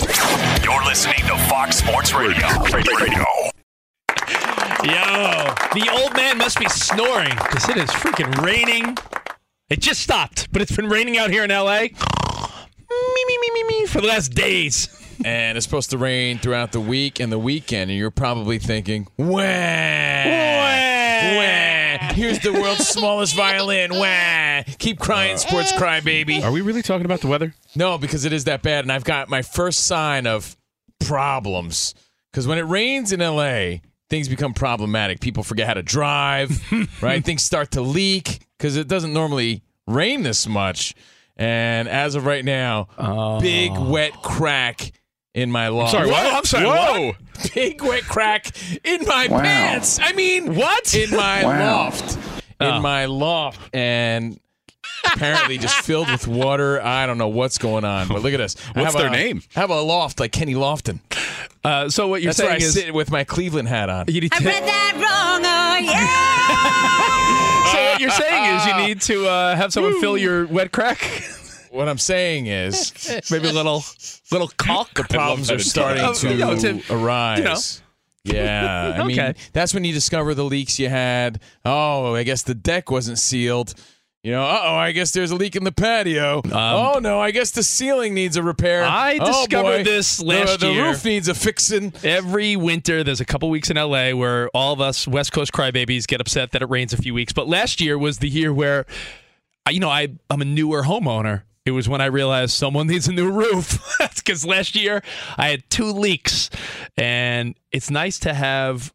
You're listening to Fox Sports Radio. Radio. Yo, the old man must be snoring because it is freaking raining. It just stopped, but it's been raining out here in LA. Me, me, me, me, me, for the last days. And it's supposed to rain throughout the week and the weekend, and you're probably thinking, wah, wah, here's the world's smallest violin, wah. Keep crying, sports uh. cry, baby. Are we really talking about the weather? No, because it is that bad, and I've got my first sign of problems. Because when it rains in LA, things become problematic. People forget how to drive, right? Things start to leak because it doesn't normally rain this much. And as of right now, big oh. wet crack in my loft. Sorry, what? I'm sorry, Whoa! what? Big wet crack in my Wow. pants. I mean, What? In my Wow. loft. In Oh. my loft. And apparently just filled with water. I don't know what's going on, but look at this. What's have their a- name? Have a loft like Kenny Lofton. Uh, so what you're That's where I saying is sit with my Cleveland hat on. you need to, that wrong, oh yeah! so what you're saying is you need to uh, have someone fill your wet crack. What I'm saying is Maybe a little little caulk. the problems are starting to you know, to- arise. Yeah, I mean Okay. that's when you discover the leaks you had. Oh, I guess the deck wasn't sealed. You know, uh oh, I guess there's a leak in the patio. oh no, I guess the ceiling needs a repair. Um, I Oh, discovered this last the, year. The roof needs a fixing. Every winter, there's a couple weeks in LA where all of us West Coast crybabies get upset that it rains a few weeks. But last year was the year where, I- you know, I I'm a newer homeowner. It was when I realized someone needs a new roof. That's because last year I had two leaks, and it's nice to have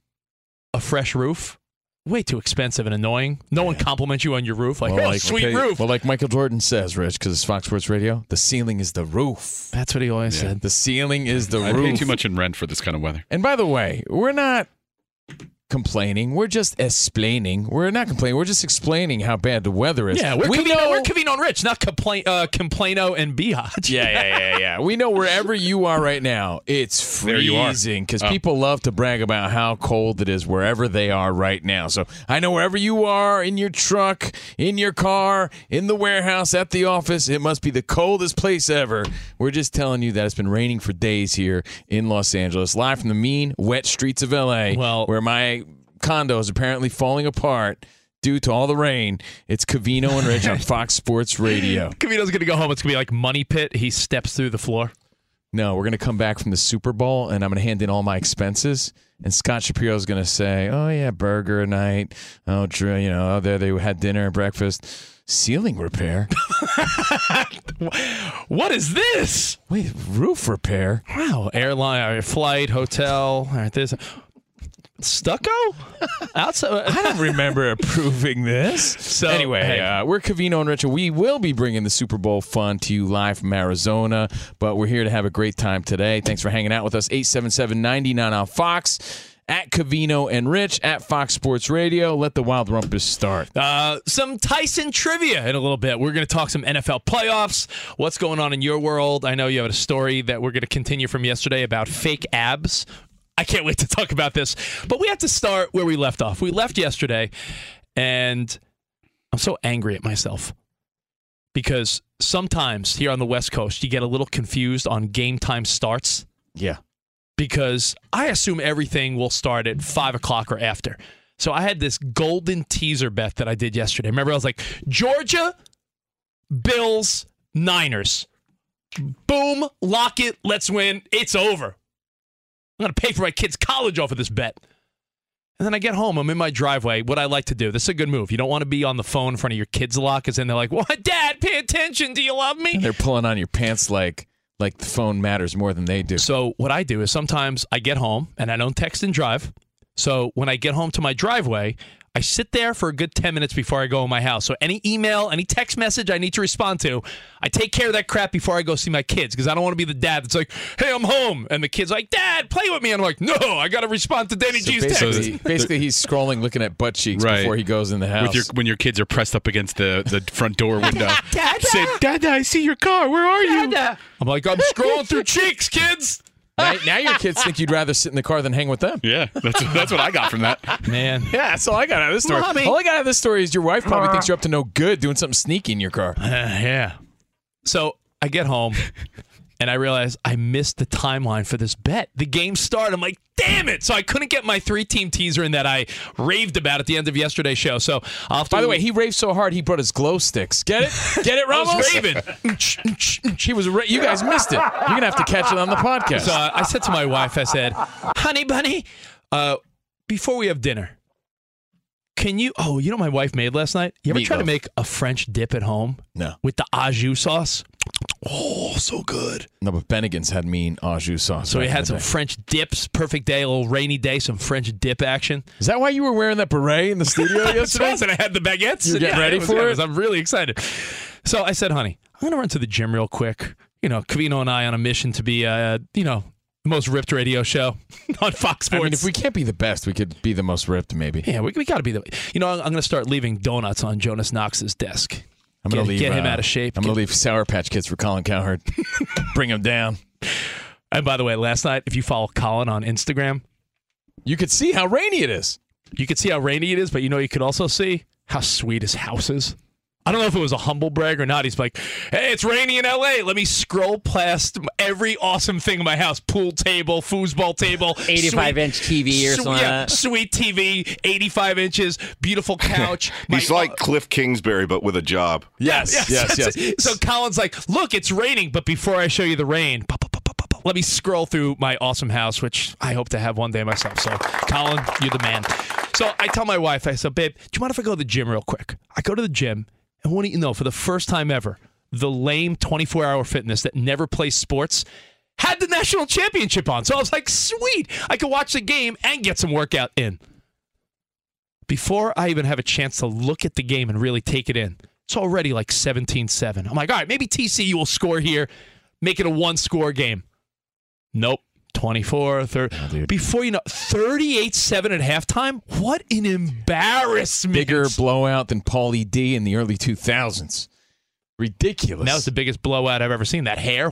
a fresh roof. Way too expensive and annoying. No one compliments you on your roof. Like, Well, oh, like- sweet okay, roof. Well, like Michael Jordan says, Rich, because it's Fox Sports Radio, the ceiling is the roof. That's what he always said. The ceiling is the I roof. I pay too much in rent for this kind of weather. And by the way, we're not complaining. We're just explaining. We're not complaining. We're just explaining how bad the weather is. Yeah, we're we Covino, know. we're Covino and Rich, not complain, uh, Complaino and Biatch. yeah, yeah, yeah, yeah. We know wherever you are right now, it's There you are. freezing because Oh. people love to brag about how cold it is wherever they are right now. So I know wherever you are in your truck, in your car, in the warehouse, at the office, it must be the coldest place ever. We're just telling you that it's been raining for days here in Los Angeles, live from the mean, wet streets of LA, Well- where my condo is apparently falling apart. Due to all the rain, it's Covino and Rich on Fox Sports Radio. Covino's gonna go home. It's gonna be like Money Pit. He steps through the floor. No, we're going to come back from the Super Bowl and I'm going to hand in all my expenses. And Scott Shapiro's going to say, oh, yeah, burger a night. Oh, Drew, you know, oh, there they had dinner and breakfast. Ceiling repair. What is this? Wait, roof repair? Wow, airline, uh, flight, hotel. All right, this stucco outside. I don't remember approving this. So, anyway, hey. uh, we're Covino and Richard. We will be bringing the Super Bowl fun to you live from Arizona, but we're here to have a great time today. Thanks for hanging out with us. 877-99 on Fox. At Covino and Rich at Fox Sports Radio. Let the Wild Rumpus start. Uh, some Tyson trivia in a little bit. We're going to talk some NFL playoffs. What's going on in your world? I know you have a story that we're going to continue from yesterday about fake abs. I can't wait to talk about this. But we have to start where we left off. We left yesterday, and I'm so angry at myself because sometimes here on the West Coast, you get a little confused on game time starts Yeah. because I assume everything will start at five o'clock or after. So I had this golden teaser bet that I did yesterday. Remember, I was like, Georgia, Bills, Niners. Boom, lock it, let's win. It's over. I'm going to pay for my kid's college off of this bet. And then I get home, I'm in my driveway. What I like to do, this is a good move. You don't want to be on the phone in front of your kids a lot because then they're like, What, Dad, pay attention. Do you love me? And they're pulling on your pants like like the phone matters more than they do. So what I do is sometimes I get home and I don't text and drive. So when I get home to my driveway, I sit there for a good 10 minutes before I go in my house. So any email, any text message I need to respond to, I take care of that crap before I go see my kids because I don't want to be the dad that's like, "Hey, I'm home." And the kid's like, "Dad, play with me." And I'm like, "No, I got to respond to Danny So G's text." basically, basically, he's scrolling, looking at butt cheeks Right. before he goes in the house. With your when your kids are pressed up against the, the front door window. Dad, Say, Dada, I see your car. Where are you? I'm like, "I'm scrolling through cheeks, kids." Now, now your kids think you'd rather sit in the car than hang with them. Yeah, that's that's what I got from that. Man, Yeah, that's all I got out of this story. Mommy. All I got out of this story is your wife probably thinks you're up to no good doing something sneaky in your car. Uh, yeah. So I get home and I realized I missed the timeline for this bet. The game started. I'm like, damn it. So I couldn't get my three team teaser in that I raved about at the end of yesterday's show. So I'll By the way, he raved so hard he brought his glow sticks. Get it? Get it, I Ramos? was raving. he was. Ra- you guys missed it. You're gonna have to catch it on the podcast. So uh, I said to my wife, I said, honey bunny, uh, before we have dinner, can you? Oh, you know what my wife made last night? You ever try to make a French dip at home no, with the au jus sauce? Oh, so good. no, but Bennigan's had mean au jus sauce. So we back in had some day. French dips. Perfect day, a little rainy day, some French dip action. Is that why you were wearing that beret in the studio yesterday? and I had the baguettes. You're getting ready was- for was- it? I'm really excited. So I said, honey, I'm going to run to the gym real quick. You know, Covino and I on a mission to be, uh, you know, the most ripped radio show on Fox Sports. I Sports. mean, if we can't be the best, we could be the most ripped, maybe. yeah, we, we got to be the. You know, I'm going to start leaving donuts on Jonas Knox's desk. I'm gonna Get- leave. get him uh, out of shape. I'm gonna leave Sour Patch Kids for Colin Cowherd. Bring him down. And by the way, last night, if you follow Colin on Instagram, You could see how rainy it is. you could see how rainy it is, but you know, you could also see how sweet his house is. I don't know if it was a humble brag or not. He's like, hey, it's rainy in LA. Let me scroll past every awesome thing in my house pool table, foosball table, 85 sweet- inch TV or sweet- something yeah, like. Sweet TV, 85 inches, beautiful couch. My- He's like Kliff Kingsbury, but with a job. Yes, yes, yes. that's- So Colin's like, look, it's raining, but before I show you the rain, pop, pop, pop, pop, pop, pop, let me scroll through my awesome house, which I hope to have one day myself. So, Colin, you're the man. So I tell my wife, I said, babe, do you mind if I go to the gym real quick? I go to the gym, and what do you know? For the first time ever, the lame 24 hour fitness that never plays sports had the national championship on. So I was like, sweet, I could watch the game and get some workout in. Before I even have a chance to look at the game and really take it in, it's already like 17 7. I'm like, all right, maybe TCU will score here, make it a one score game. Nope. 24, 30. Before you know, 38 7 at halftime? What an embarrassment. Bigger blowout than Pauly D in the early 2000s. Ridiculous. That was the biggest blowout I've ever seen. That hair.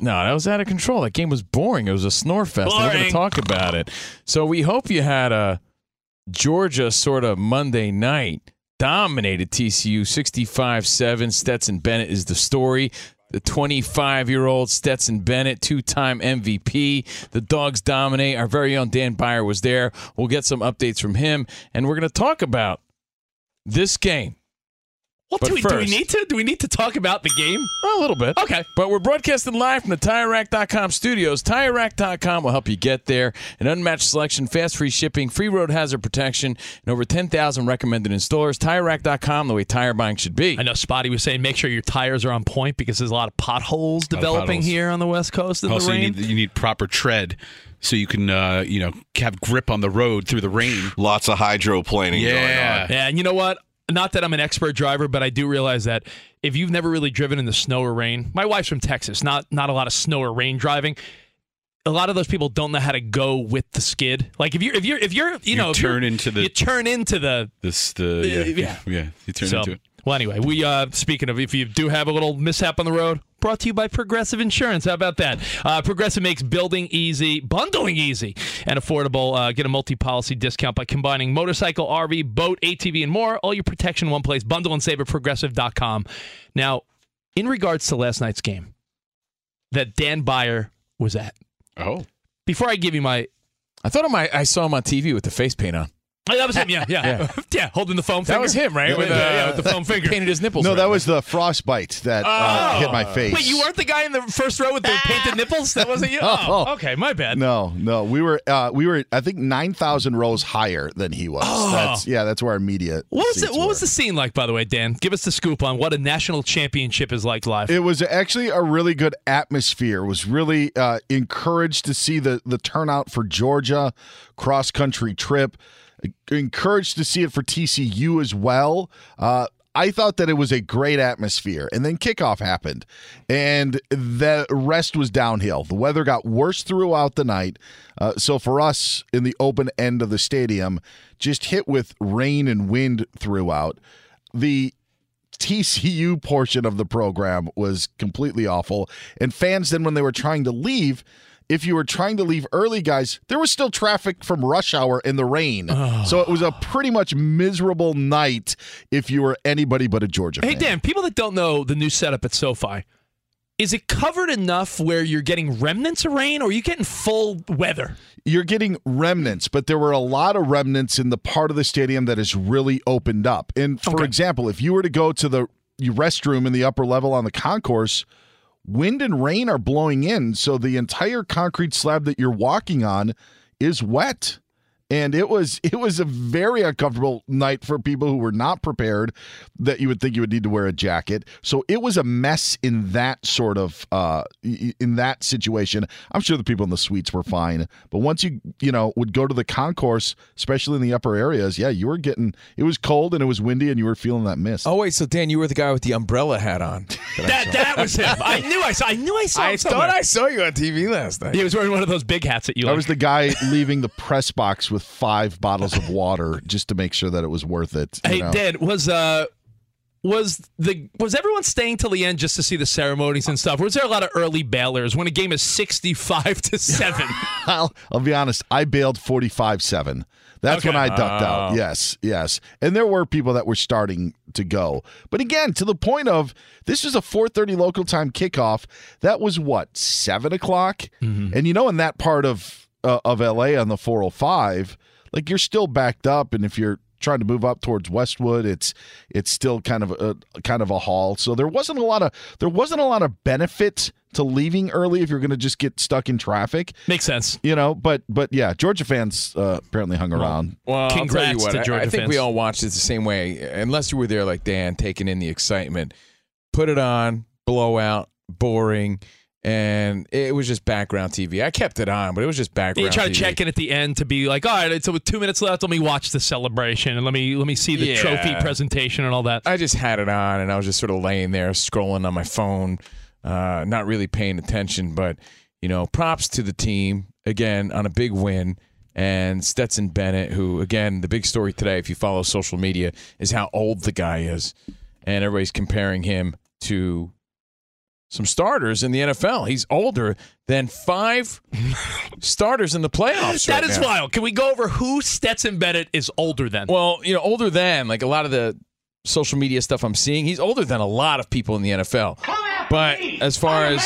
No, that was out of control. That game was boring. It was a snore fest. We're going to talk about it. So we hope you had a Georgia sort of Monday night. Dominated TCU 65 7. Stetson Bennett is the story. The 25 year old Stetson Bennett, two time MVP. The Dogs dominate. Our very own Dan Byer was there. We'll get some updates from him. And we're going to talk about this game. What But do we, do we need to? Do we need to talk about the game? A little bit. Okay. But we're broadcasting live from the TireRack.com studios. TireRack.com will help you get there. An unmatched selection, fast free shipping, free road hazard protection, and over 10,000 recommended installers. TireRack.com, the way tire buying should be. I know Spotty was saying make sure your tires are on point because there's a lot of potholes developing potholes. here on the West Coast in Also, the you rain. need you need proper tread so you can uh, you know have grip on the road through the rain. Lots of hydroplaning going on. Yeah, and you know what? Not that I'm an expert driver, but I do realize that if you've never really driven in the snow or rain, my wife's from Texas, not not a lot of snow or rain driving. A lot of those people don't know how to go with the skid. Like if you're if you're if you're you, You know you're- turn into the- you turn into the This the yeah yeah. yeah, you turn so, into it. Well, anyway, we uh speaking of if you do have a little mishap on the road, brought to you by Progressive Insurance. How about that? Uh, Progressive makes building easy, bundling easy, and affordable. Uh, get a multi-policy discount by combining motorcycle, RV, boat, ATV, and more. All your protection in one place. Bundle and save at progressive.com. Now, in regards to last night's game that Dan Byer was at. Oh. Before I give you my I thought I, I saw him on TV with the face paint on. Oh, that was him, yeah, yeah. yeah. holding the foam That finger. was him, right? Yeah, with, yeah, uh, yeah, with the foam finger. Painted his nipples. No, red. that was the frostbite that uh, hit my face. Wait, you weren't the guy in the first row with the painted nipples? That wasn't you? Oh, okay, my bad. No, no, we were uh, we were I think nine thousand rows higher than he was. That's yeah, that's where our media. What was it? What was the scene like, by the way, Dan? Give us the scoop on what a national championship is like live. It was actually a really good atmosphere. Was really uh, encouraged to see the the turnout for Georgia cross country trip. Encouraged to see it for TCU as well. Uh, I thought that it was a great atmosphere, and then kickoff happened, and the rest was downhill. The weather got worse throughout the night. Uh, so for us in the open end of the stadium, just hit with rain and wind throughout. The TCU portion of the program was completely awful. And fans then when they were trying to leave, if you were trying to leave early, guys, there was still traffic from rush hour in the rain. So it was a pretty much miserable night if you were anybody but a Georgia Hey, fan. Dan, people that don't know the new setup at SoFi, is it covered enough where you're getting remnants of rain or are you getting full weather? You're getting remnants, but there were a lot of remnants in the part of the stadium that is really opened up. And for Okay. example, if you were to go to the restroom in the upper level on the concourse, wind and rain are blowing in, so the entire concrete slab that you're walking on is wet. And it was it was a very uncomfortable night for people who were not prepared that you would think you would need to wear a jacket. So it was a mess in that sort of uh in that situation. I'm sure the people in the suites were fine, but once you you know would go to the concourse, especially in the upper areas, yeah, you were getting it was cold and it was windy and you were feeling that mist. Oh wait, so Dan, you were the guy with the umbrella hat on. That that was him. I knew I saw. I knew I saw. I him thought. I saw you on TV last night. He was wearing one of those big hats that you I like. was the guy leaving the press box with five bottles of water just to make sure that it was worth it. you Hey, know? Dan, was uh was the was everyone staying till the end just to see the ceremonies and stuff? Or was there a lot of early bailers when a game is sixty five to seven? I'll, I'll be honest. I bailed 45 7. That's when I ducked out. Yes, yes. And there were people that were starting to go. But again, to the point of this was a 4:30 local time kickoff. That was what, seven o'clock? And you know, in that part of uh, of LA on the 405, like you're still backed up. And if you're trying to move up towards Westwood, it's it's still kind of a kind of a haul. So there wasn't a lot of there wasn't a lot of benefit to leaving early if you're going to just get stuck in traffic Makes sense. you know but but yeah georgia fans uh, apparently hung around Well, I'll tell you Congrats what, to I- Georgia I, think fans. we all watched it the same way, unless you were there like Dan, taking in the excitement. Put it on, blowout, boring, and it was just background TV. I kept it on, but it was just background. You try to TV. check in at the end to be like, all right, so with two minutes left, let me watch the celebration and let me let me see the Yeah. trophy presentation and all that. I just had it on, and I was just sort of laying there scrolling on my phone, uh, not really paying attention. But you know, props to the team again on a big win. And Stetson Bennett, who again, the big story today, if you follow social media, is how old the guy is, and everybody's comparing him to some starters in the NFL. He's older than five starters in the playoffs. That right is now. wild. Can we go over who Stetson Bennett is older than? Well, you know, older than like a lot of the social media stuff I'm seeing, he's older than a lot of people in the NFL. But as far as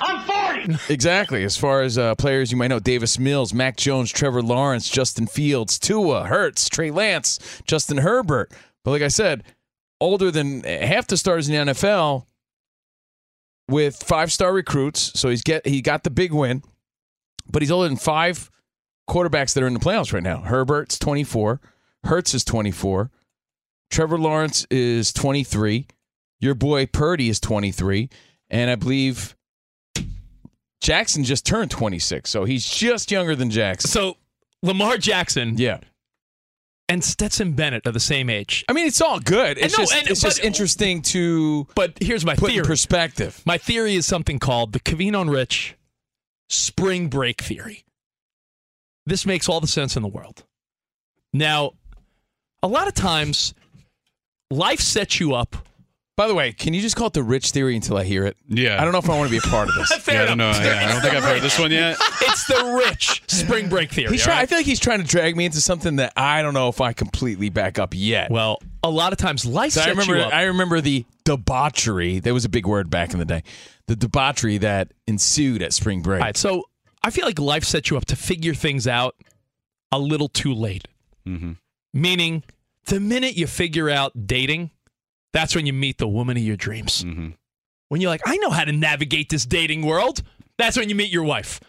I'm as exactly as far as uh, players you might know, Davis Mills, Mac Jones, Trevor Lawrence, Justin Fields, Tua, Hurts, Trey Lance, Justin Herbert. But like I said, older than half the stars in the NFL with five star recruits. So he's get he got the big win, but he's older than five quarterbacks that are in the playoffs right now. Herbert's 24, Hurts is 24, Trevor Lawrence is 23, your boy Purdy is 23, and I believe Jackson just turned 26, so he's just younger than Jackson. so Lamar Jackson Yeah. And Stetson Bennett are the same age. I mean, it's all good. It's just, and- it's just interesting to But here's my put in theory. perspective. My theory is something called the Covino and Rich spring break theory. This makes all the sense in the world. Now, a lot of times, life sets you up By the way, can you just call it the rich theory until I hear it? Yeah. I don't know if I want to be a part of this. Fair Yeah, I don't know. Yeah, I don't think I've heard this one yet. It's the rich spring break theory. He's all try- I feel like he's trying to drag me into something that I don't know if I completely back up yet. Well, a lot of times life So I remember you up. I remember the debauchery. That was a big word back in the day. The debauchery that ensued at spring break. All right, so I feel like life sets you up to figure things out a little too late. Mm-hmm. Meaning, the minute you figure out dating, that's when you meet the woman of your dreams. Mm-hmm. When you're like, I know how to navigate this dating world, that's when you meet your wife.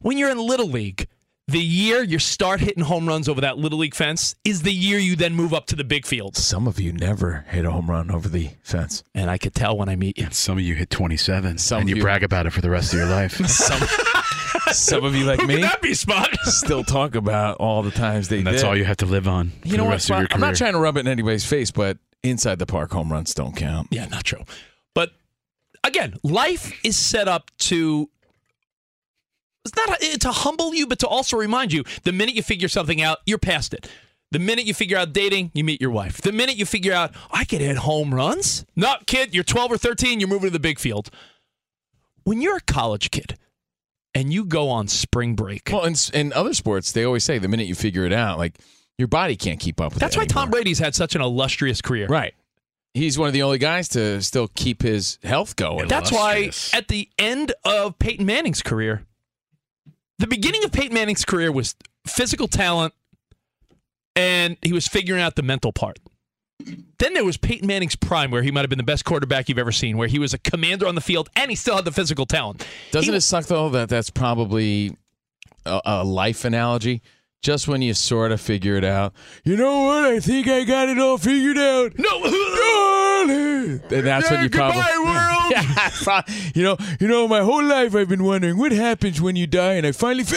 When you're in Little League, the year you start hitting home runs over that Little League fence is the year you then move up to the big fields. Some of you never hit a home run over the fence. And I could tell when I meet you. And Some of you hit 27, Some and you of you- brag about it for the rest of your life. Some, some of you like Who me could that be, Spot? still talk about all the times they and that's did. all you have to live on for You know the what? rest of your Spot? I'm not trying to rub it in anybody's face, but inside the park home runs don't count. Yeah, not true. But again, life is set up to it's not to humble you, but to also remind you the minute you figure something out, you're past it. The minute you figure out dating, you meet your wife. The minute you figure out I could hit home runs, no kid, you're 12 or 13, you're moving to the big field. When you're a college kid and you go on spring break, Well, in, in other sports, they always say the minute you figure it out, like your body can't keep up with that. that's it. why Tom. Brady's had such an illustrious career. Right. He's one of the only guys to still keep his health going. That's why Illustrious. at the end of Peyton Manning's career, the beginning of Peyton Manning's career was physical talent and he was figuring out the mental part. Then there was Peyton Manning's prime, where he might have been the best quarterback you've ever seen, where he was a commander on the field and he still had the physical talent. Doesn't He- it suck though that that's probably a, a life analogy? Just when you sort of figure it out, you know what? I think I got it all figured out. No, Darling! And that's when you probably, world. yeah, you know, you know, my whole life I've been wondering what happens when you die, and I finally, fi-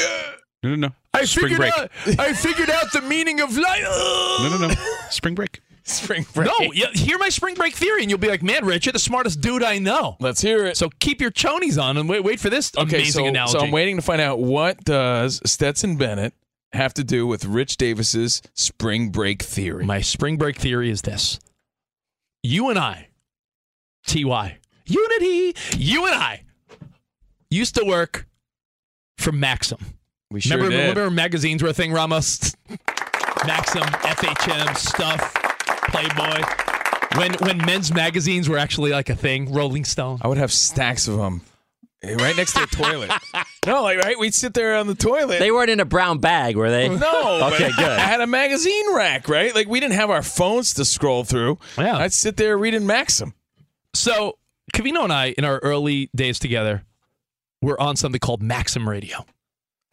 No, no, no. I Spring figured break. out. I figured out the meaning of life. No, no, no. Spring break. spring break. No, yeah, hear my spring break theory, and you'll be like, "Man, Rich, you're the smartest dude I know." Let's hear it. So keep your chonies on and wait, wait for this okay, amazing so, analogy. so I'm waiting to find out what does Stetson Bennett have to do with Rich Davis's spring break theory. My spring break theory is this: you and I, Ty, unity, you and I used to work for Maxim. we sure remember, did. remember magazines were a thing, Ramos? Maxim, FHM, Stuff, Playboy. When when men's magazines were actually like a thing, Rolling Stone. I would have stacks of them right next to the toilet. No, like right, we'd sit there on the toilet. They weren't in a brown bag, were they? no, Okay, good. I had a magazine rack, right? Like we didn't have our phones to scroll through. Yeah. I'd sit there reading Maxim. So Covino and I, in our early days together, were on something called Maxim Radio.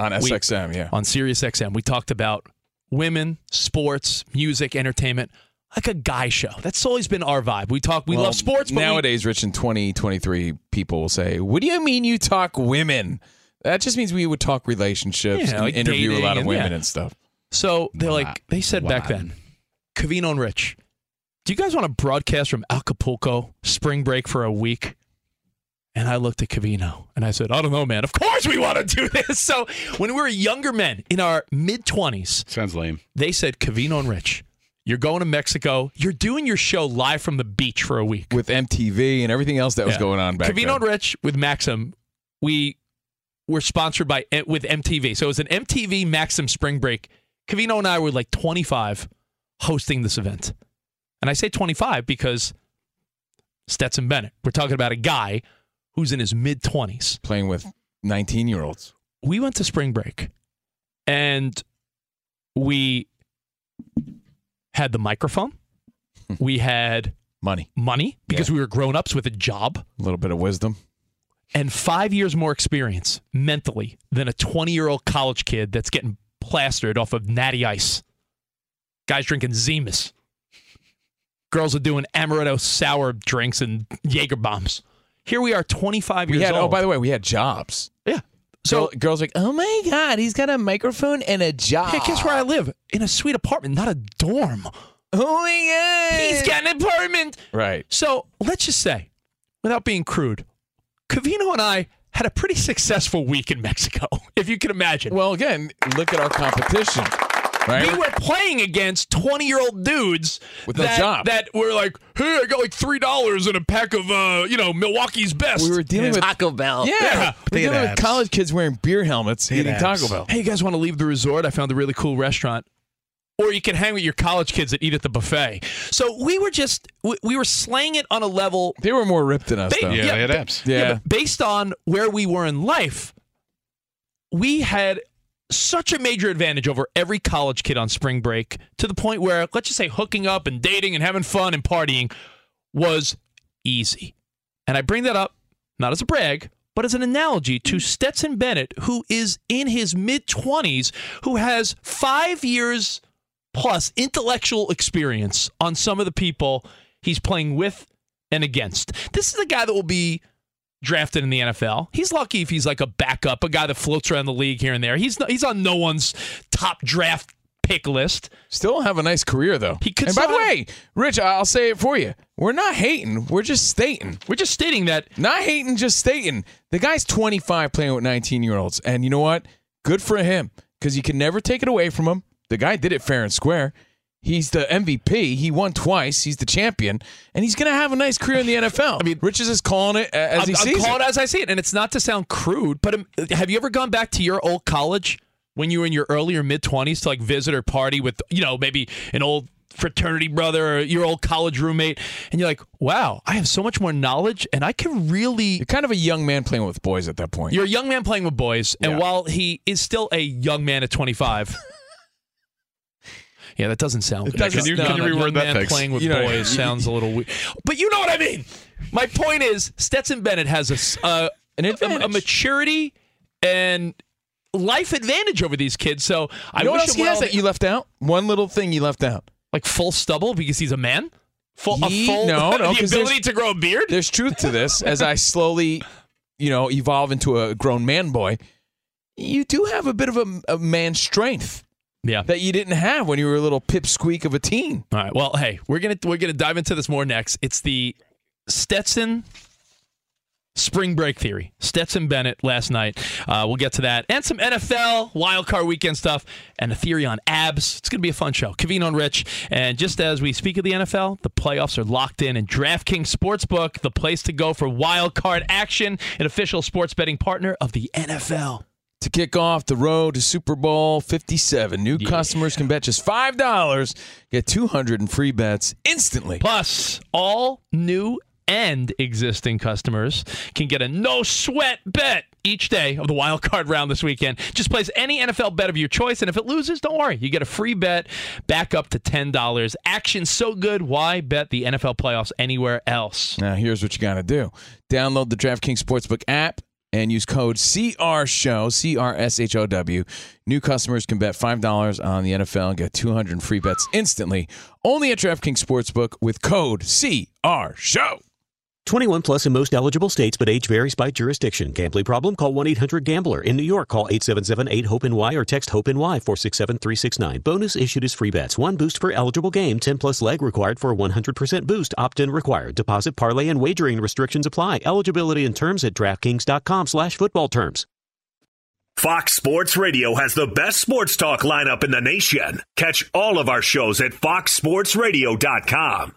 on We- SXM, yeah. on Sirius XM. We talked about women, sports, music, entertainment, like a guy show. That's always been our vibe. We talk, we Well, love sports, but we- nowadays, Rich, in 2023, people will say, "What do you mean you talk women?" That just means we would talk relationships Yeah, and like interview a lot of and- women yeah. and stuff. so they're like, they said back then, Covino and Rich, do you guys want to broadcast from Acapulco spring break for a week? And I looked at Covino and I said, I don't know, man. Of course we want to do this. So when we were younger men in our mid 20s, Sounds lame. they said, Covino and Rich, you're going to Mexico. You're doing your show live from the beach for a week. With MTV and everything else that was Yeah. going on back then. Covino then. and Rich with Maxim, we were sponsored by eh, with MTV. So it was an MTV Maxim Spring Break. Covino and I were like 25 hosting this event. And I say 25 because Stetson Bennett. We're talking about a guy who's in his mid 20s. playing with 19 year olds. We went to spring break and we had the microphone. we had Money, money because we were grown ups with a job. a little bit of wisdom. and five years more experience mentally than a 20 year old college kid that's getting plastered off of natty ice. Guys drinking Zimas. Girls are doing amaretto sour drinks and Jaeger bombs. Here we are, 25 We years had, oh, old. oh, by the way, we had jobs. yeah. So So, girls like, oh my god, he's got a microphone and a job. hey, guess where I live? In a sweet apartment, not a dorm. Oh my god, He's got an apartment. right. So let's just say, without being crude, Covino and I had a pretty successful week in Mexico, if you can imagine. Well, again, look at our competition. Right? We were playing against 20 year old dudes With no that, job. that were like, hey, I got like $3 and a pack of, uh, you know, Milwaukee's best. We were dealing with Taco Bell. yeah, Yeah. we're They had dealing with college kids wearing beer helmets They eating abs. Taco Bell. hey, you guys want to leave the resort? I found a really cool restaurant. Or you can hang with your college kids that eat at the buffet. So we were just, we, we were slaying it on a level. They were more ripped than us, They- though. Yeah, Yeah, they had but- abs. Yeah. but based on where we were in life, we had such a major advantage over every college kid on spring break to the point where, let's just say, hooking up and dating and having fun and partying was easy. And I bring that up not as a brag, but as an analogy to Stetson Bennett, who is in his mid 20s, who has five years plus intellectual experience on some of the people he's playing with and against. This is a guy that will be drafted in the NFL. He's lucky if he's like a backup, a guy that floats around the league here and there. He's he's on no one's top draft pick list. Still have a nice career, though. He could and by the way, Rich, I'll say it for you. We're not hating. We're just stating. We're just stating that Not hating, just stating. The guy's 25 playing with 19 year olds. And you know what? Good for him because you can never take it away from him. The guy did it fair and square. He's the MVP. He won twice. He's the champion, and he's going to have a nice career in the NFL. I mean, Rich is just calling it as I'm, he I'm sees calling it. it as I see it, and it's not to sound crude, but um, have you ever gone back to your old college when you were in your earlier mid twenties to like visit or party with you know maybe an old fraternity brother or your old college roommate, and you're like, wow, I have so much more knowledge, and I can really. You're kind of a young man playing with boys at that point. You're a young man playing with boys, and while he is still a young man at 25. Yeah, that doesn't sound It good. doesn't- Can you- no, can you no, reword that, man playing with You know, boys sounds a little weird. But you know what I mean. My point is, Stetson Bennett has a s- uh, An a, a maturity and life advantage over these kids. So I you know what wish else him he has that you left out? One little thing you left out. like full stubble because he's a man. Full, He- a full no, no, the 'cause ability to grow a beard. There's truth to this. As I slowly, you know, evolve into a grown man boy, you do have a bit of a, a man strength Yeah. that you didn't have when you were a little pipsqueak of a teen. All right. Well, hey, we're gonna we're gonna dive into this more next. It's the Stetson spring break theory. Stetson Bennett last night. Uh, we'll get to that and some NFL wild card weekend stuff and a theory on abs. It's gonna be a fun show. Covino and Rich. And just as we speak of the NFL, the playoffs are locked in, and DraftKings Sportsbook, the place to go for wild card action, an official sports betting partner of the NFL. To kick off the road to Super Bowl 57, new customers can bet just $5, get 200 in free bets instantly. Plus, all new and existing customers can get a no sweat bet each day of the wild card round this weekend. Just place any NFL bet of your choice, and if it loses, don't worry. You get a free bet back up to $10. Action so good, why bet the NFL playoffs anywhere else? Now, here's what you got to do download the DraftKings Sportsbook app and use code CRSHOW, C R S H O W. New customers can bet $5 on the NFL and get 200 free bets instantly. Only at DraftKings Sportsbook with code CRSHOW. 21 plus in most eligible states, but age varies by jurisdiction. Gambling problem? Call 1 800 Gambler. In New York, call 877 8 HOPE NY or text HOPE NY 467 369. Bonus issued as free bets. One boost per eligible game. 10 plus leg required for 100% boost. Opt in required. Deposit, parlay, and wagering restrictions apply. Eligibility and terms at DraftKings.com slash football terms. Fox Sports Radio has the best sports talk lineup in the nation. Catch all of our shows at foxsportsradio.com.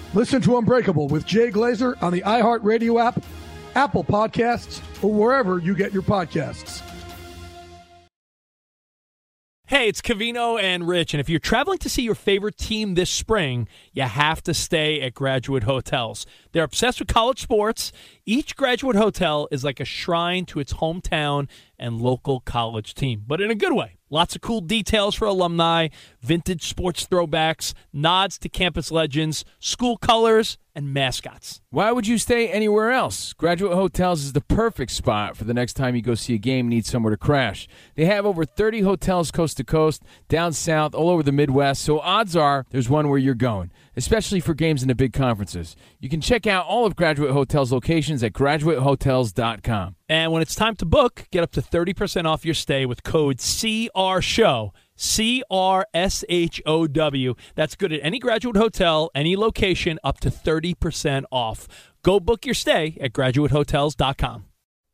Listen to Unbreakable with Jay Glazer on the iHeartRadio app, Apple Podcasts, or wherever you get your podcasts. Hey, it's Covino and Rich, and if you're traveling to see your favorite team this spring, you have to stay at Graduate Hotels. They're obsessed with college sports. Each Graduate Hotel is like a shrine to its hometown and local college team, but in a good way. Lots of cool details for alumni, vintage sports throwbacks, nods to campus legends, school colors, and mascots. Why would you stay anywhere else? Graduate Hotels is the perfect spot for the next time you go see a game and need somewhere to crash. They have over 30 hotels coast to coast, down south, all over the Midwest, so odds are there's one where you're going, especially for games in the big conferences. You can check out all of Graduate Hotels locations at graduatehotels.com. And when it's time to book, get up to 30% off your stay with code CRSHOW. C R S H O W. That's good at any graduate hotel, any location, up to 30% off. Go book your stay at graduatehotels.com.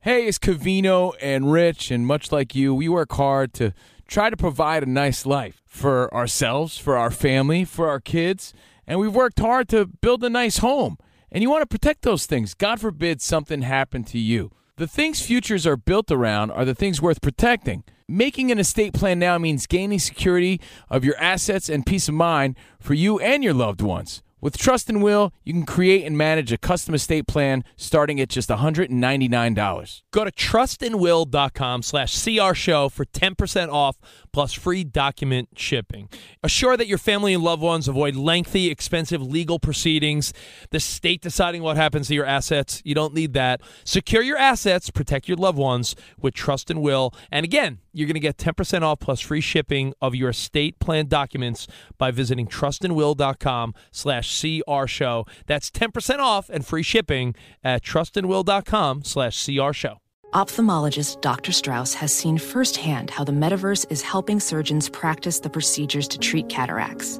Hey, it's Covino and Rich, and much like you, we work hard to try to provide a nice life for ourselves, for our family, for our kids, and we've worked hard to build a nice home. And you want to protect those things. God forbid something happened to you. The things futures are built around are the things worth protecting. Making an estate plan now means gaining security of your assets and peace of mind for you and your loved ones. With Trust and Will, you can create and manage a custom estate plan starting at just $199. Go to trustandwill.com slash crshow for 10% off plus free document shipping. Assure that your family and loved ones avoid lengthy, expensive legal proceedings, the state deciding what happens to your assets. You don't need that. Secure your assets, protect your loved ones with Trust and Will. And again, you're going to get 10% off plus free shipping of your estate plan documents by visiting trustandwill.com slash crshow. That's 10% off and free shipping at trustandwill.com slash crshow. Ophthalmologist Dr. Strauss has seen firsthand how the metaverse is helping surgeons practice the procedures to treat cataracts.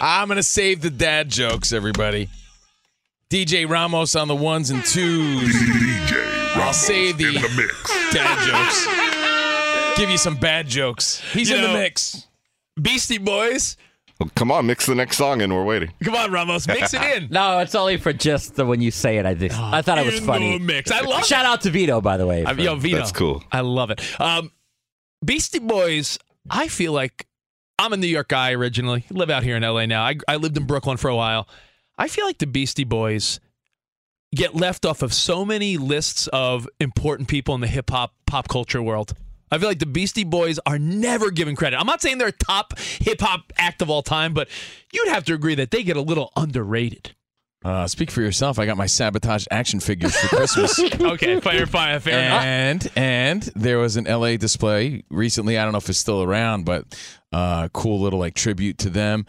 I'm going to save the dad jokes, everybody. DJ Ramos on the ones and twos. DJ I'll save the, dad jokes. Give you some bad jokes. He's You in the mix. Beastie Boys. Well, come on, mix the next song in. We're waiting. Come on, Ramos, mix it in. No, it's only for just the when you say it. I just I thought it was In funny. the mix. I love Shout out to Vito, by the way. For- yo, Vito. That's cool. I love it. Um, Beastie Boys, I feel like I'm a New York guy originally. Live out here in LA now. I, I lived in Brooklyn for a while. I feel like the Beastie Boys get left off of so many lists of important people in the hip hop pop culture world. I feel like the Beastie Boys are never given credit. I'm not saying they're a top hip hop act of all time, but you'd have to agree that they get a little underrated. Uh, speak for yourself. I got my sabotage action figures for Christmas. okay, fair, fair, fair and and there was an LA display recently. I don't know if it's still around, but uh, cool little like tribute to them.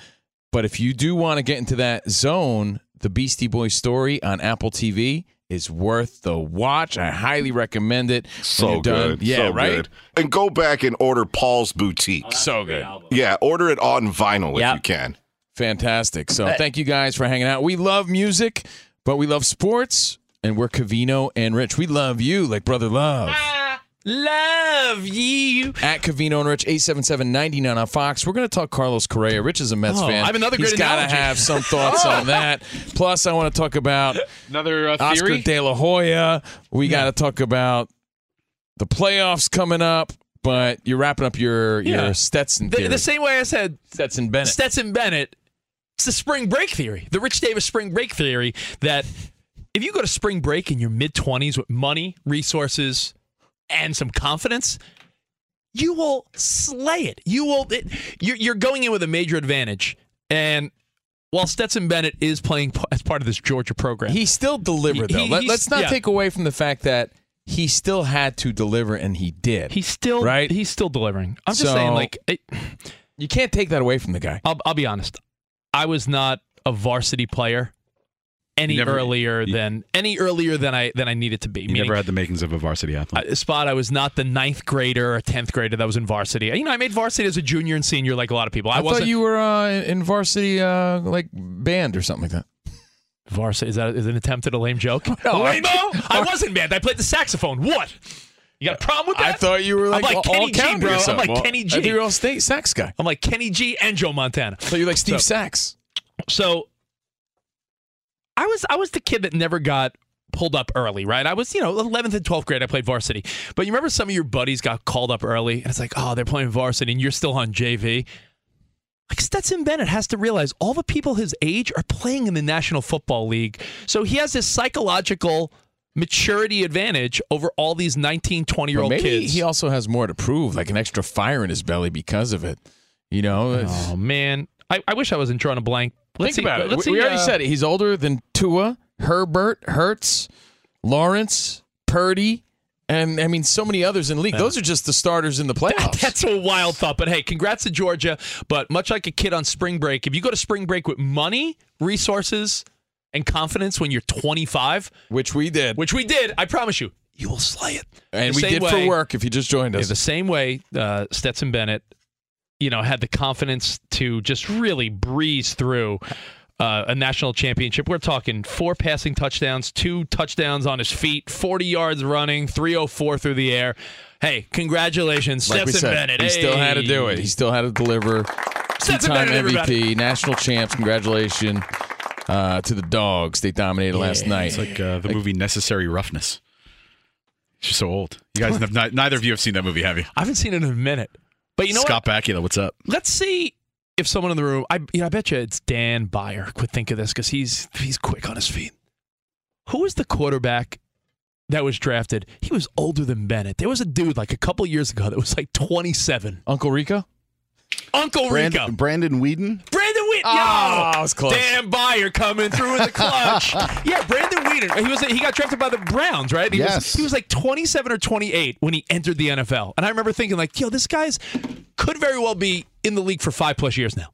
But if you do want to get into that zone, the Beastie Boys story on Apple TV is worth the watch. I highly recommend it. So you're done. good. Yeah, so right. Good. And go back and order Paul's Boutique. So good. Yeah, order it on vinyl if you can. Fantastic. So thank you guys for hanging out. We love music, but we love sports, and we're Covino and Rich. We love you like brother love. Love you. At Covino and Rich, 877-99 on Fox. We're going to talk Carlos Correa. Rich is a Mets Oh, fan. I have another He's great got to analogy. have some thoughts on that. Plus, I want to talk about Another uh, Oscar theory. De La Hoya. We got to talk about the playoffs coming up, but you're wrapping up your, Yeah. your Stetson The, theory. the same way I said Stetson Bennett. Stetson Bennett, it's the spring break theory, the Rich Davis spring break theory that if you go to spring break in your mid 20s with money, resources, and some confidence, you will slay it. You will, it, you're, you're going in with a major advantage. And while Stetson Bennett is playing as part of this Georgia program, He still delivered, though. he- Let, us not yeah. take away from the fact that he still had to deliver, and he did. he's still Right? He's still delivering. I'm just So- saying, like, it, you can't take that away from the guy. I'll, I'll be honest. I was not a varsity player any Never- earlier you- than any earlier than I than I needed to be. You Meaning, never had the makings of a varsity athlete. uh, spot I was not the ninth grader or tenth grader that was in varsity. You know, I made varsity as a junior and senior, like a lot of people. I, I, wasn't thought you were uh, in varsity, uh, like band or something like that. varsity. Is that is an attempt at a lame joke? No, I- Rainbow. I wasn't bad. I played the saxophone. What? You got a problem with that? I thought you were like, I'm like all, Kenny all G, bro. I'm like Well, Kenny I think G. you're all state sax guy. I'm like Kenny G and Joe Montana. So you're like Steve So- Sachs. So I was I was the kid that never got pulled up early, right? I was, you know, 11th and 12th grade. I played varsity. But you remember some of your buddies got called up early, and it's like, oh, they're playing varsity, and you're still on JV. Like Stetson Bennett has to realize all the people his age are playing in the National Football League. So he has this psychological maturity advantage over all these 19, 20 year old maybe kids. he also has more to prove, like an extra fire in his belly because of it. You know, oh, man. I, I wish I wasn't drawing a blank. Let's think see- about it. We, we already uh, said it. He's older than Tua, Herbert, Hurts, Lawrence, Purdy, and I mean so many others in the league. Those are just the starters in the playoffs. That's a wild thought. But hey, congrats to Georgia. But much like a kid on spring break, if you go to spring break with money, resources, and confidence when you're 25, which we did, which we did, I promise you, you will slay it. and The we did way- for work. If you just joined us, the same way uh, Stetson Bennett, you know, had the confidence to just really breeze through uh, a national championship. We're talking four passing touchdowns, two touchdowns on his feet, 40 yards running, 304 through the air. Hey, congratulations, like Stetson said, Bennett. he still had to do it. He still had to deliver. Two-time MVP, national champs. Congratulations uh, to the dogs. They dominated last night. It's like uh, the movie Necessary Roughness. It's just so old. You guys have not, neither of you have seen that movie, have you? I haven't seen it in a minute. But you know Scott Bakula, what's up? Let's see if someone in the room. I you know I bet you it's Dan Beyer. Could think of this because he's he's quick on his feet. Who was the quarterback that was drafted? He was older than Bennett. There was a dude like a couple years ago that was like 27. Uncle Rico. Uncle Rico. Brandon, Brandon Weeden. Brandon Weeden. Oh, I was close. Dan Beyer coming through in the clutch. yeah, Brandon Weeden. He was he got drafted by the Browns, right? He Yes. Was, he was like 27 or 28 when he entered the NFL, and I remember thinking like, yo, this guy's could very well be in the league for five plus years now.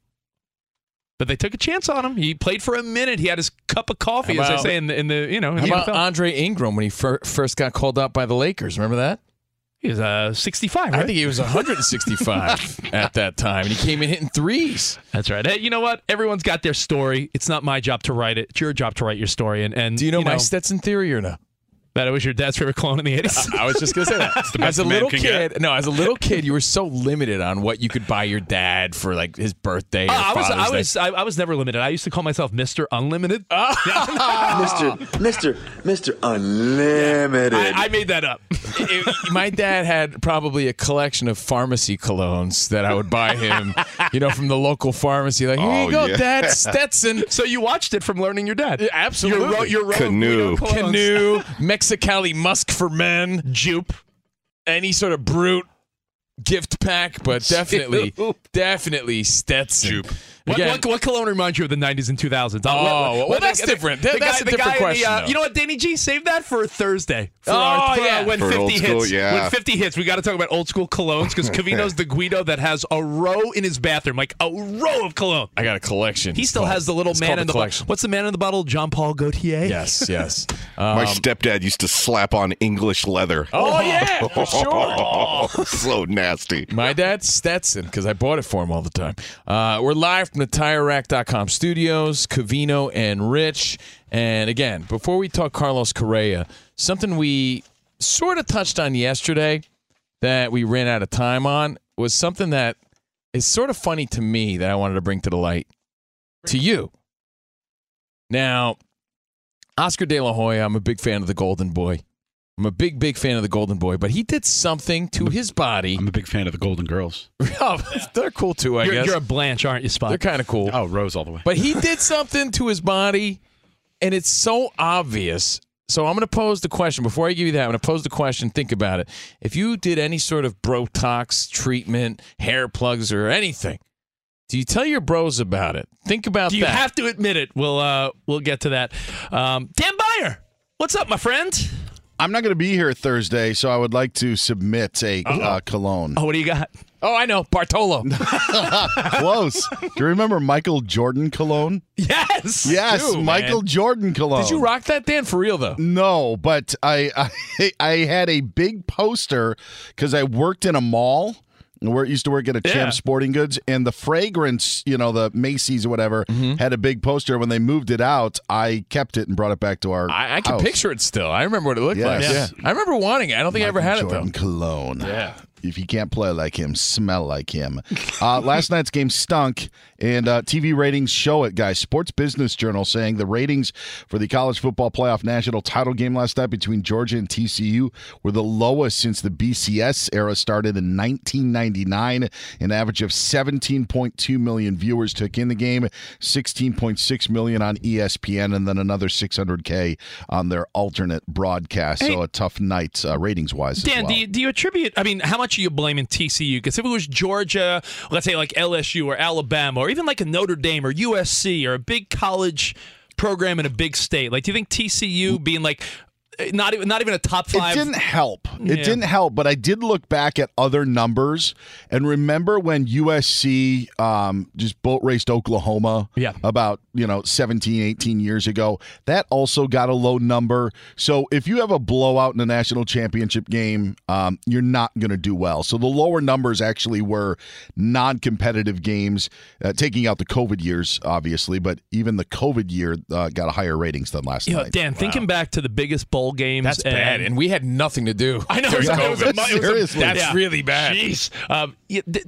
But they took a chance on him. He played for a minute. He had his cup of coffee, How as they about- say in the in the you know. In How the about NFL. Andre Ingram when he fir- first got called up by the Lakers? Remember that? He was uh, 65, right? I think he was 165 at that time, and he came in hitting threes. That's right. Hey, you know what? Everyone's got their story. It's not my job to write it. It's your job to write your story. And and Do you know my Stetson theory or no? That it was your dad's favorite clone in the 80s? I was just gonna say that. the best as a a man little kid, get. no, as a little kid, you were so limited on what you could buy your dad for like his birthday. Oh, or Oh, I was, Father's I Day. was, I, I was never limited. I used to call myself Mister Unlimited. Mr. Mr. Mr. Unlimited. I, I made that up. It- my dad had probably a collection of pharmacy colognes that I would buy him, you know, from the local pharmacy. Like, here Oh, you go, yeah. Dad, Stetson. so you watched it from learning your dad. Absolutely. Your, ro- your row of Canoe. Guido. Canoe, Mexicali Musk for Men, Jupe. any sort of brute gift pack, but definitely, definitely Stetson. Jupe. What, Again- what, what cologne reminds you of the 90s and 2000s? Oh, well, that's the- different. The, That- that's guy, a the different guy in the, question, uh, you know what, Danny G? Save that for Thursday. For Oh, our, for our- yeah. when For 50 old school, hits. yeah. When 50 hits, we got to talk about old school colognes because Covino's the Guido that has a row in his bathroom, like a row of cologne. I got a collection. He still called- has the little it's man in the bottle. collection. What's the man in the bottle? John Paul Gaultier? Yes, yes. My Um, stepdad used to slap on English leather. oh yeah, for sure. Oh, so nasty. My dad's Stetson because I bought it for him all the time. Uh, we're live the TireRack.com studios, Covino and Rich. And again, before we talk Carlos Correa, something we sort of touched on yesterday that we ran out of time on was something that is sort of funny to me that I wanted to bring to the light to you. Now, Oscar De La Hoya, I'm a big fan of the Golden Boy. I'm a big, big fan of the Golden Boy, but he did something to his body. I'm a big fan of the Golden Girls. Oh, they're cool too, I You're, guess. you're a Blanche, aren't you, Spot? they're kind of cool. Oh, Rose all the way. But he did something to his body, and it's so obvious. So I'm going to pose the question before I give you that. I'm going to pose the question. Think about it. If you did any sort of Botox treatment, hair plugs, or anything, do you tell your bros about it? Think about Do you that. have to admit it? We'll uh, we'll get to that. Um, Dan Beyer, what's up, my friend? I'm not going to be here Thursday, so I would like to submit a uh, cologne. Oh, what do you got? oh, I know, Bartolo. Close. Do you remember Michael Jordan cologne? Yes. Yes, Dude, Michael man. Jordan cologne. Did you rock that, Dan? For real though. No, but I I, I had a big poster because I worked in a mall where it used to work at a Yeah. Champ Sporting Goods, and the fragrance, you know, the Macy's or whatever, Mm-hmm. had a big poster. When they moved it out, I kept it and brought it back to our. I, I can house. picture it still. I remember what it looked like. Yeah. I remember wanting it. I don't think I ever had Michael Jordan it Cologne. Yeah. If you can't play like him, smell like him. Uh, last night's game stunk, and uh, TV ratings show it, guys. Sports Business Journal saying the ratings for the college football playoff national title game last night between Georgia and TCU were the lowest since the BCS era started in 1999. An average of 17.2 million viewers took in the game, 16.6 million on ESPN, and then another 600K on their alternate broadcast. Hey. so a tough night uh, ratings wise. Dan, well. do, you, do you attribute? I mean, how much are you blaming TCU? Because if it was Georgia, let's say like LSU or Alabama, or even like a Notre Dame or USC or a big college program in a big state, like do you think TCU being like not even not even a top five? It didn't help. It Yeah. didn't help, but I did look back at other numbers and remember when USC um, just boat raced Oklahoma Yeah. about, you know, 17, 18 years ago. That also got a low number. So if you have a blowout in a national championship game, um, you're not going to do well. So the lower numbers actually were non competitive games, uh, taking out the COVID years, obviously, but even the COVID year uh, got a higher ratings than last You know, night. Dan, thinking back to the biggest bowl games, That's bad. And we had nothing to do. I know it was, it was a, COVID. it was a- That's yeah. really bad. Jeez, um,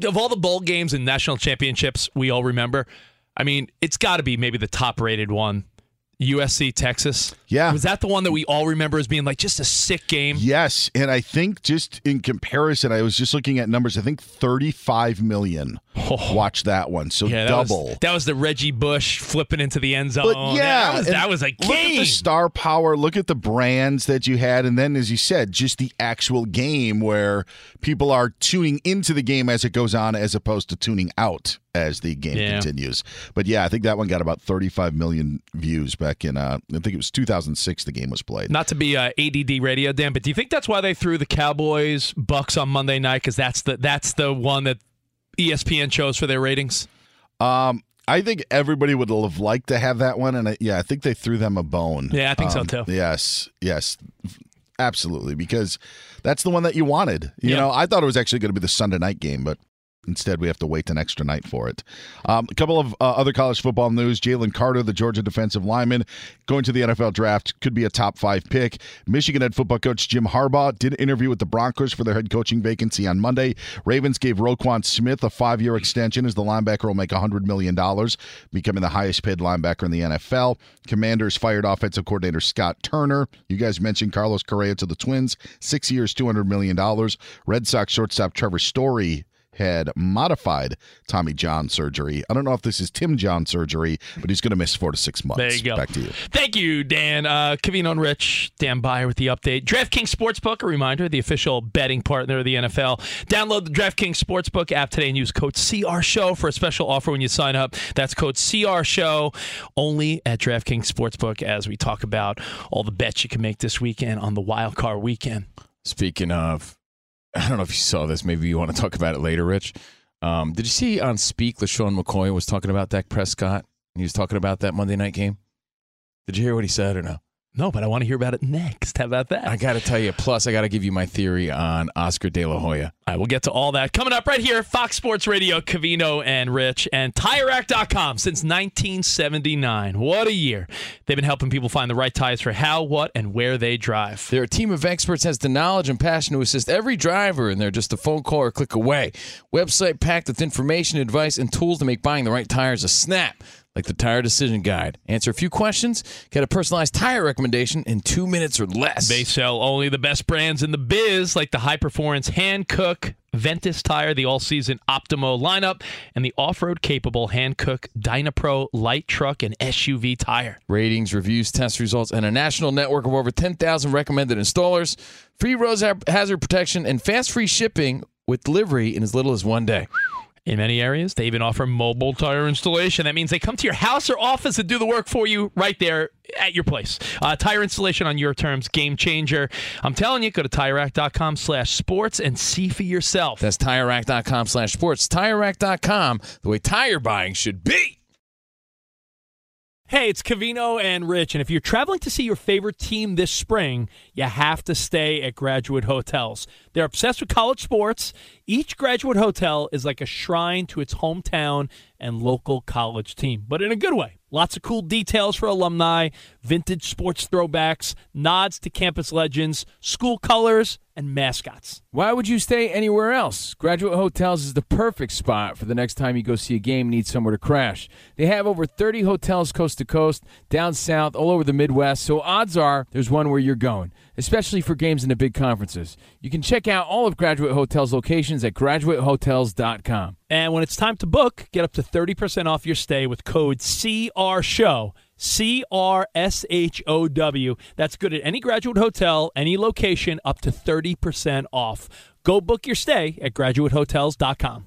of all the bowl games and national championships we all remember, I mean, it's got to be maybe the top rated one. USC Texas. Yeah. Was that the one that we all remember as being like just a sick game? Yes, and I think just in comparison, I was just looking at numbers. I think 35 million oh. watched that one, so Yeah, that double. Was, that was the Reggie Bush flipping into the end zone. but yeah, that was, that was a Look at game. the star power. Look at the brands that you had, and then, as you said, just the actual game where people are tuning into the game as it goes on, as opposed to tuning out as the game Yeah. continues. But yeah, I think that one got about 35 million views back in. Uh, I think it was 2006. The game was played. Not to be uh, ADD radio, Dan, but do you think that's why they threw the Cowboys Bucks on Monday night? Because that's the that's the one that ESPN chose for their ratings. Um, I think everybody would have liked to have that one, and I, yeah, I think they threw them a bone. Yeah, I think so, Um, too. Yes, yes, absolutely, because that's the one that you wanted. You know, I thought it was actually going to be the Sunday night game, but instead we have to wait an extra night for it. Um, a couple of uh, other college football news: Jalen Carter, the Georgia defensive lineman, going to the NFL draft, could be a top five pick. Michigan head football coach Jim Harbaugh did an interview with the Broncos for their head coaching vacancy on Monday. Ravens gave Roquan Smith a five-year extension as the linebacker will make $100 million, becoming the highest paid linebacker in the NFL. Commanders fired offensive coordinator Scott Turner. You guys mentioned Carlos Correa to the Twins, six years, $200 million. Red Sox shortstop Trevor Story had modified Tommy John surgery. I don't know if this is Tim John surgery, but he's going to miss four to six months. There you go. Back to you. Thank you, Dan. Uh, Covino and Rich, Dan Beyer with the update. DraftKings Sportsbook, a reminder, the official betting partner of the NFL. Download the DraftKings Sportsbook app today and use code CR Show for a special offer when you sign up. That's code CR Show only at DraftKings Sportsbook as we talk about all the bets you can make this weekend on the Wild Card Weekend. Speaking of, I don't know if you saw this. Maybe you want to talk about it later, Rich. Um, did you see on Speak, LeSean McCoy was talking about Dak Prescott? He was talking about that Monday night game. Did you hear what he said or no? No, but I want to hear about it next. How about that? I got to tell you. Plus, I got to give you my theory on Oscar De La Hoya. Right, we'll get to all that coming up right here. Fox Sports Radio, Covino and Rich, and TireRack.com since 1979. What a year. They've been helping people find the right tires for how, what, and where they drive. Their team of experts has the knowledge and passion to assist every driver, and they're just a phone call or click away. Website packed with information, advice, and tools to make buying the right tires a snap. Like the Tire Decision Guide. Answer a few questions, get a personalized tire recommendation in two minutes or less. They sell only the best brands in the biz, like the high performance Hankook Ventus tire, the all season Optimo lineup, and the off road capable Hankook Dynapro light truck and SUV tire. Ratings, reviews, test results, and a national network of over 10,000 recommended installers. Free road hazard protection and fast free shipping with delivery in as little as one day. In many areas, they even offer mobile tire installation. That means they come to your house or office and do the work for you right there at your place. Uh, tire installation on your terms, game changer. I'm telling you, go to TireRack.com slash sports and see for yourself. That's TireRack.com slash sports. TireRack.com, the way tire buying should be. Hey, it's Covino and Rich, and if you're traveling to see your favorite team this spring, you have to stay at Graduate Hotels. They're obsessed with college sports. Each Graduate Hotel is like a shrine to its hometown and local college team, but in a good way. Lots of cool details for alumni, vintage sports throwbacks, nods to campus legends, school colors, and mascots. Why would you stay anywhere else? Graduate Hotels is the perfect spot for the next time you go see a game and need somewhere to crash. They have over 30 hotels coast to coast, down south, all over the Midwest, so odds are there's one where you're going, especially for games in the big conferences. You can check out all of Graduate Hotels locations at graduatehotels.com. And when it's time to book, get up to 30% off your stay with code CRSHOW. C R S H O W. That's good at any graduate hotel, any location, up to 30% off. Go book your stay at graduatehotels.com.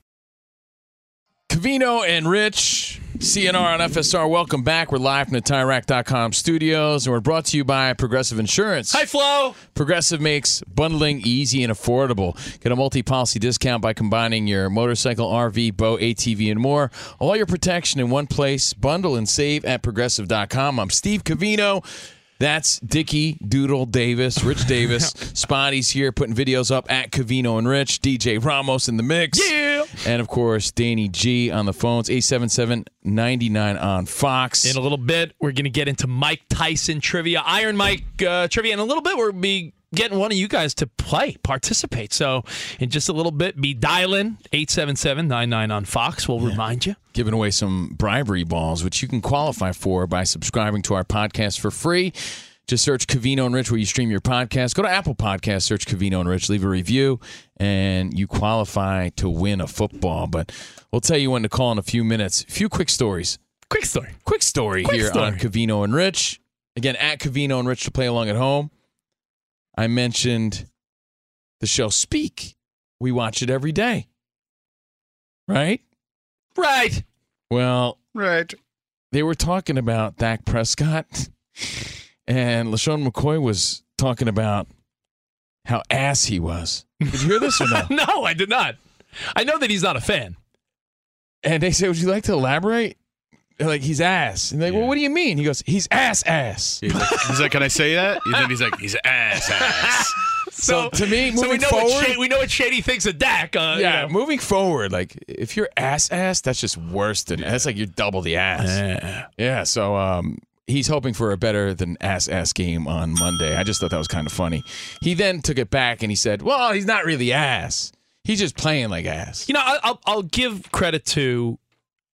Covino and Rich, CNR on FSR. Welcome back. We're live from the TireRack.com studios, and we're brought to you by Progressive Insurance. Hi, Flo. Progressive makes bundling easy and affordable. Get a multi-policy discount by combining your motorcycle, RV, boat, ATV, and more. All your protection in one place. Bundle and save at Progressive.com. I'm Steve Covino. That's Dickie Doodle Davis, Rich Davis. Spotty's here putting videos up at Covino and Rich. DJ Ramos in the mix. Yeah. And of course, Danny G on the phones, 877 99 on Fox. In a little bit, we're going to get into Mike Tyson trivia, Iron Mike uh, trivia. In a little bit, we'll be getting one of you guys to play, participate. So, in just a little bit, be dialing 877 99 on Fox. We'll remind you. Giving away some bribery balls, which you can qualify for by subscribing to our podcast for free. Just search Covino and Rich where you stream your podcast. Go to Apple Podcast, search Covino and Rich, leave a review, and you qualify to win a football. But we'll tell you when to call in a few minutes. A few quick stories. Quick story. Quick story Quick here story. on Covino and Rich. Again, at Covino and Rich to play along at home. I mentioned the show Speak. We watch it every day. Right? Right. Well, right. They were talking about Dak Prescott, and LeSean McCoy was talking about how ass he was. Did you hear this or no? no, I did not. I know that he's not a fan. And they said, Would you like to elaborate? Like, he's ass. And they're like, Well, what do you mean? He goes, He's ass ass. He's like, he's like, can I say that? And then he's like, he's ass ass. So, to me, so we moving know forward, what Shady, we know what Shady thinks of Dak. Uh, yeah, you know. moving forward, like if you're ass ass, that's just worse than that's like you're double the ass. Yeah. Yeah, so um, he's hoping for a better than ass ass game on Monday. I just thought that was kind of funny. He then took it back and he said, "Well, he's not really ass. He's just playing like ass." You know, I- I'll, I'll give credit to,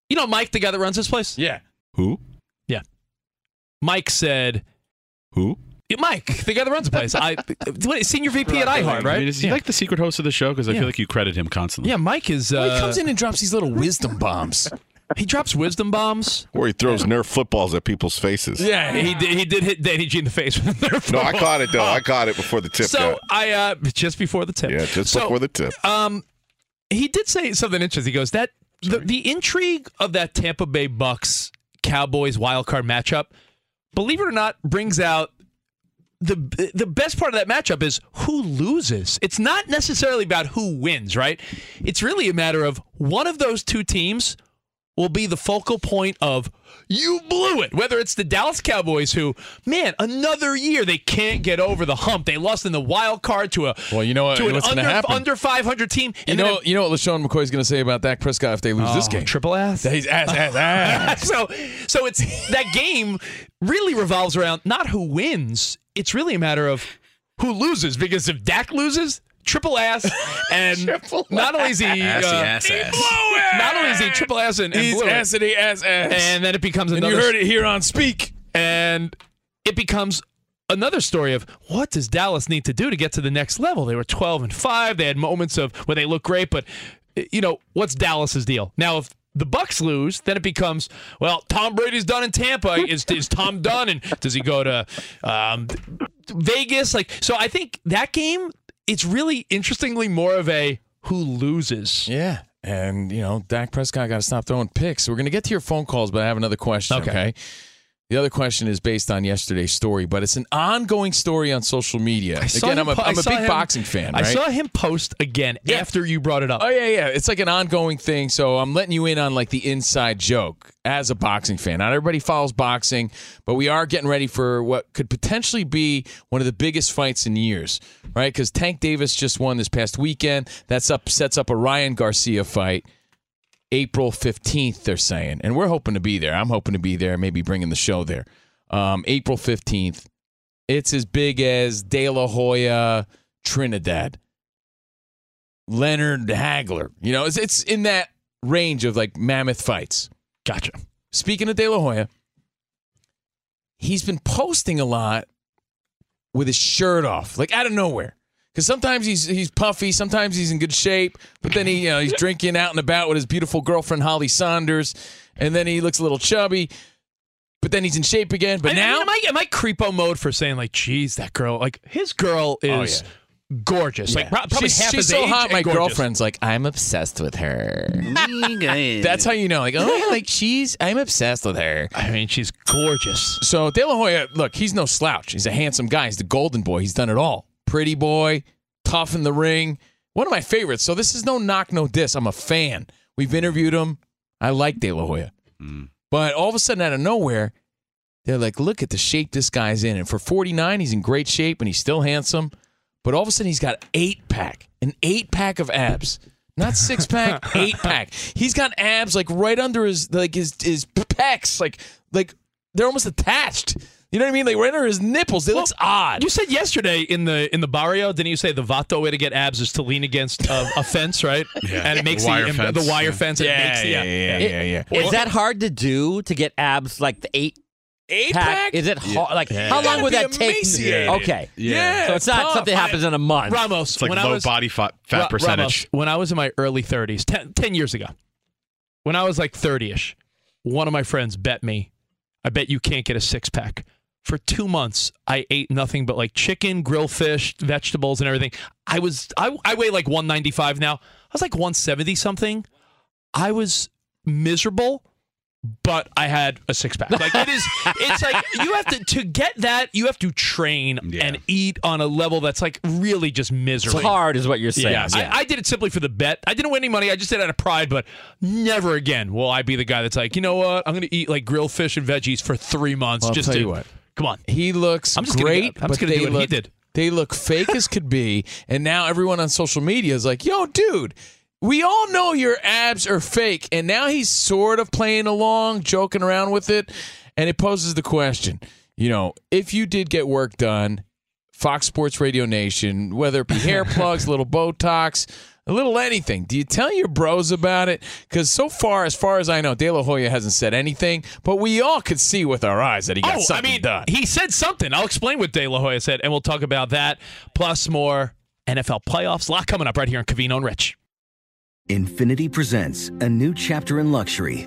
you know, Mike, the guy that runs this place. Yeah. Who? Yeah. Mike said, Who? Yeah, Mike, the guy that runs the place. I what, senior VP at iHeart, right? I mean, is he yeah. like the secret host of the show? Because I Yeah. feel like you credit him constantly. yeah, Mike is. Uh, Well, he comes in and drops these little wisdom bombs. He drops wisdom bombs. Or he throws Nerf footballs at people's faces. Yeah, He did. He did hit Danny G in the face with a Nerf No, I caught it though. I caught it before the tip So got. I uh just before the tip. Yeah, just So, before the tip. Um, he did say something interesting. He goes that the, the intrigue of that Tampa Bay Bucks Cowboys wild card matchup, believe it or not, brings out the the best part of that matchup is who loses. It's not necessarily about who wins, right? It's really a matter of one of those two teams will be the focal point of you blew it. Whether it's the Dallas Cowboys, who man, another year they can't get over the hump. They lost in the wild card to a well, you know what, to an what's under going to happen? under 500 team. You And know, then you know what LeSean McCoy's going to say about Dak Prescott if they lose this Oh, game? triple ass. He's ass, ass, ass. so so it's that game really revolves around not who wins. It's really a matter of who loses because if Dak loses, triple ass, and not only is he uh, ass ass. not only is he triple ass and, and He's it, acidy ass ass. and then it becomes And another. you heard it here on Speak. and it becomes another story of what does Dallas need to do to get to the next level? They were 12 and 5. They had moments of where they look great, but you know, what's Dallas's deal? Now if the Bucks lose, then it becomes well. Tom Brady's done in Tampa. Is is Tom done? And does he go to um, Vegas? Like, so I think that game. It's really interestingly more of a who loses. Yeah. And, you know, Dak Prescott got to stop throwing picks. We're going to get to your phone calls, but I have another question, Okay. okay? The other question is based on yesterday's story, but it's an ongoing story on social media. Again, I'm a, po- I'm a big him- boxing fan, I saw him post again after you brought it up. Oh yeah, yeah. It's like an ongoing thing. So I'm letting you in on like the inside joke as a boxing fan. Not everybody follows boxing, but we are getting ready for what could potentially be one of the biggest fights in years, right? Because Tank Davis just won this past weekend. That's up sets up a Ryan Garcia fight. April 15th, they're saying. And we're hoping to be there. I'm hoping to be there, maybe bringing the show there. Um, April 15th. It's as big as De La Hoya, Trinidad. Leonard Hagler. You know, it's, it's in that range of like mammoth fights. Gotcha. Speaking of De La Hoya, he's been posting a lot with his shirt off, like out of nowhere. Because sometimes he's he's puffy, sometimes he's in good shape, but then he you know he's drinking out and about with his beautiful girlfriend Holly Sonders, and then he looks a little chubby, but then he's in shape again. But I- I now mean, am I am I creepo mode for saying like, geez, that girl, like his girl Oh, is gorgeous, like pro- probably she's, half she's his so age hot. My gorgeous. girlfriend's like, I'm obsessed with her. That's how you know, like, oh, like she's, I'm obsessed with her. I mean, she's gorgeous. So De La Hoya, look, he's no slouch. He's a handsome guy. He's the golden boy. He's done it all. Pretty boy, tough in the ring. One of my favorites. So this is no knock, no diss. I'm a fan. We've interviewed him. I like De La Hoya. Hmm. But all of a sudden, out of nowhere, they're like, look at the shape this guy's in. And for 49, he's in great shape and he's still handsome. But all of a sudden, he's got eight pack, an eight pack of abs. Not six pack, eight pack. He's got abs like right under his like his his pecs, like like they're almost attached. You know what I mean? Like right under his nipples. They looks odd. You said yesterday in the in the barrio, didn't you say the Vato way to get abs is to lean against a, a fence, right? Yeah. And it makes The wire the, fence, the wire yeah. fence. It Yeah, makes, yeah, yeah, yeah, yeah. Is that hard to do to get abs like the eight Eight pack? pack? Is it hard? Like Yeah. how long would that take? emaciated. Okay, Yeah, so it's not tough. something that happens in a month. Ramos, It's like when I was, body fat, fat Ra- percentage. Ramos, when I was in my early 30s, 10, 10 years ago, when I was like 30 ish, one of my friends bet me, I bet you can't get a six pack. For two months, I ate nothing but like chicken, grilled fish, vegetables, and everything. I was, I, I weigh like 195 now. I was like 170 something. I was miserable, but I had a six pack. Like it is, it's like you have to, to get that, you have to train Yeah. and eat on a level that's like really just miserable. It's hard, is what you're saying. Yeah, I, I did it simply for the bet. I didn't win any money. I just did it out of pride, but never again will I be the guy that's like, you know what? I'm going to eat like grilled fish and veggies for three months. Well, just to, what. Come on. He looks I'm just gonna great. do- I'm just gonna they do what he look, did. They look fake as could be, and now everyone on social media is like, "Yo, dude." We all know your abs are fake, and now he's sort of playing along, joking around with it, and it poses the question: you know, if you did get work done, Fox Sports Radio Nation, whether it be hair plugs, little Botox, a little anything, do you tell your bros about it? Because so far, as far as I know, De La Hoya hasn't said anything, but we all could see with our eyes that he got Oh, I something mean, done. he said something. I'll explain what De La Hoya said, and we'll talk about that plus more NFL playoffs. A lot coming up right here on Covino and Rich. Infinity presents a new chapter in luxury,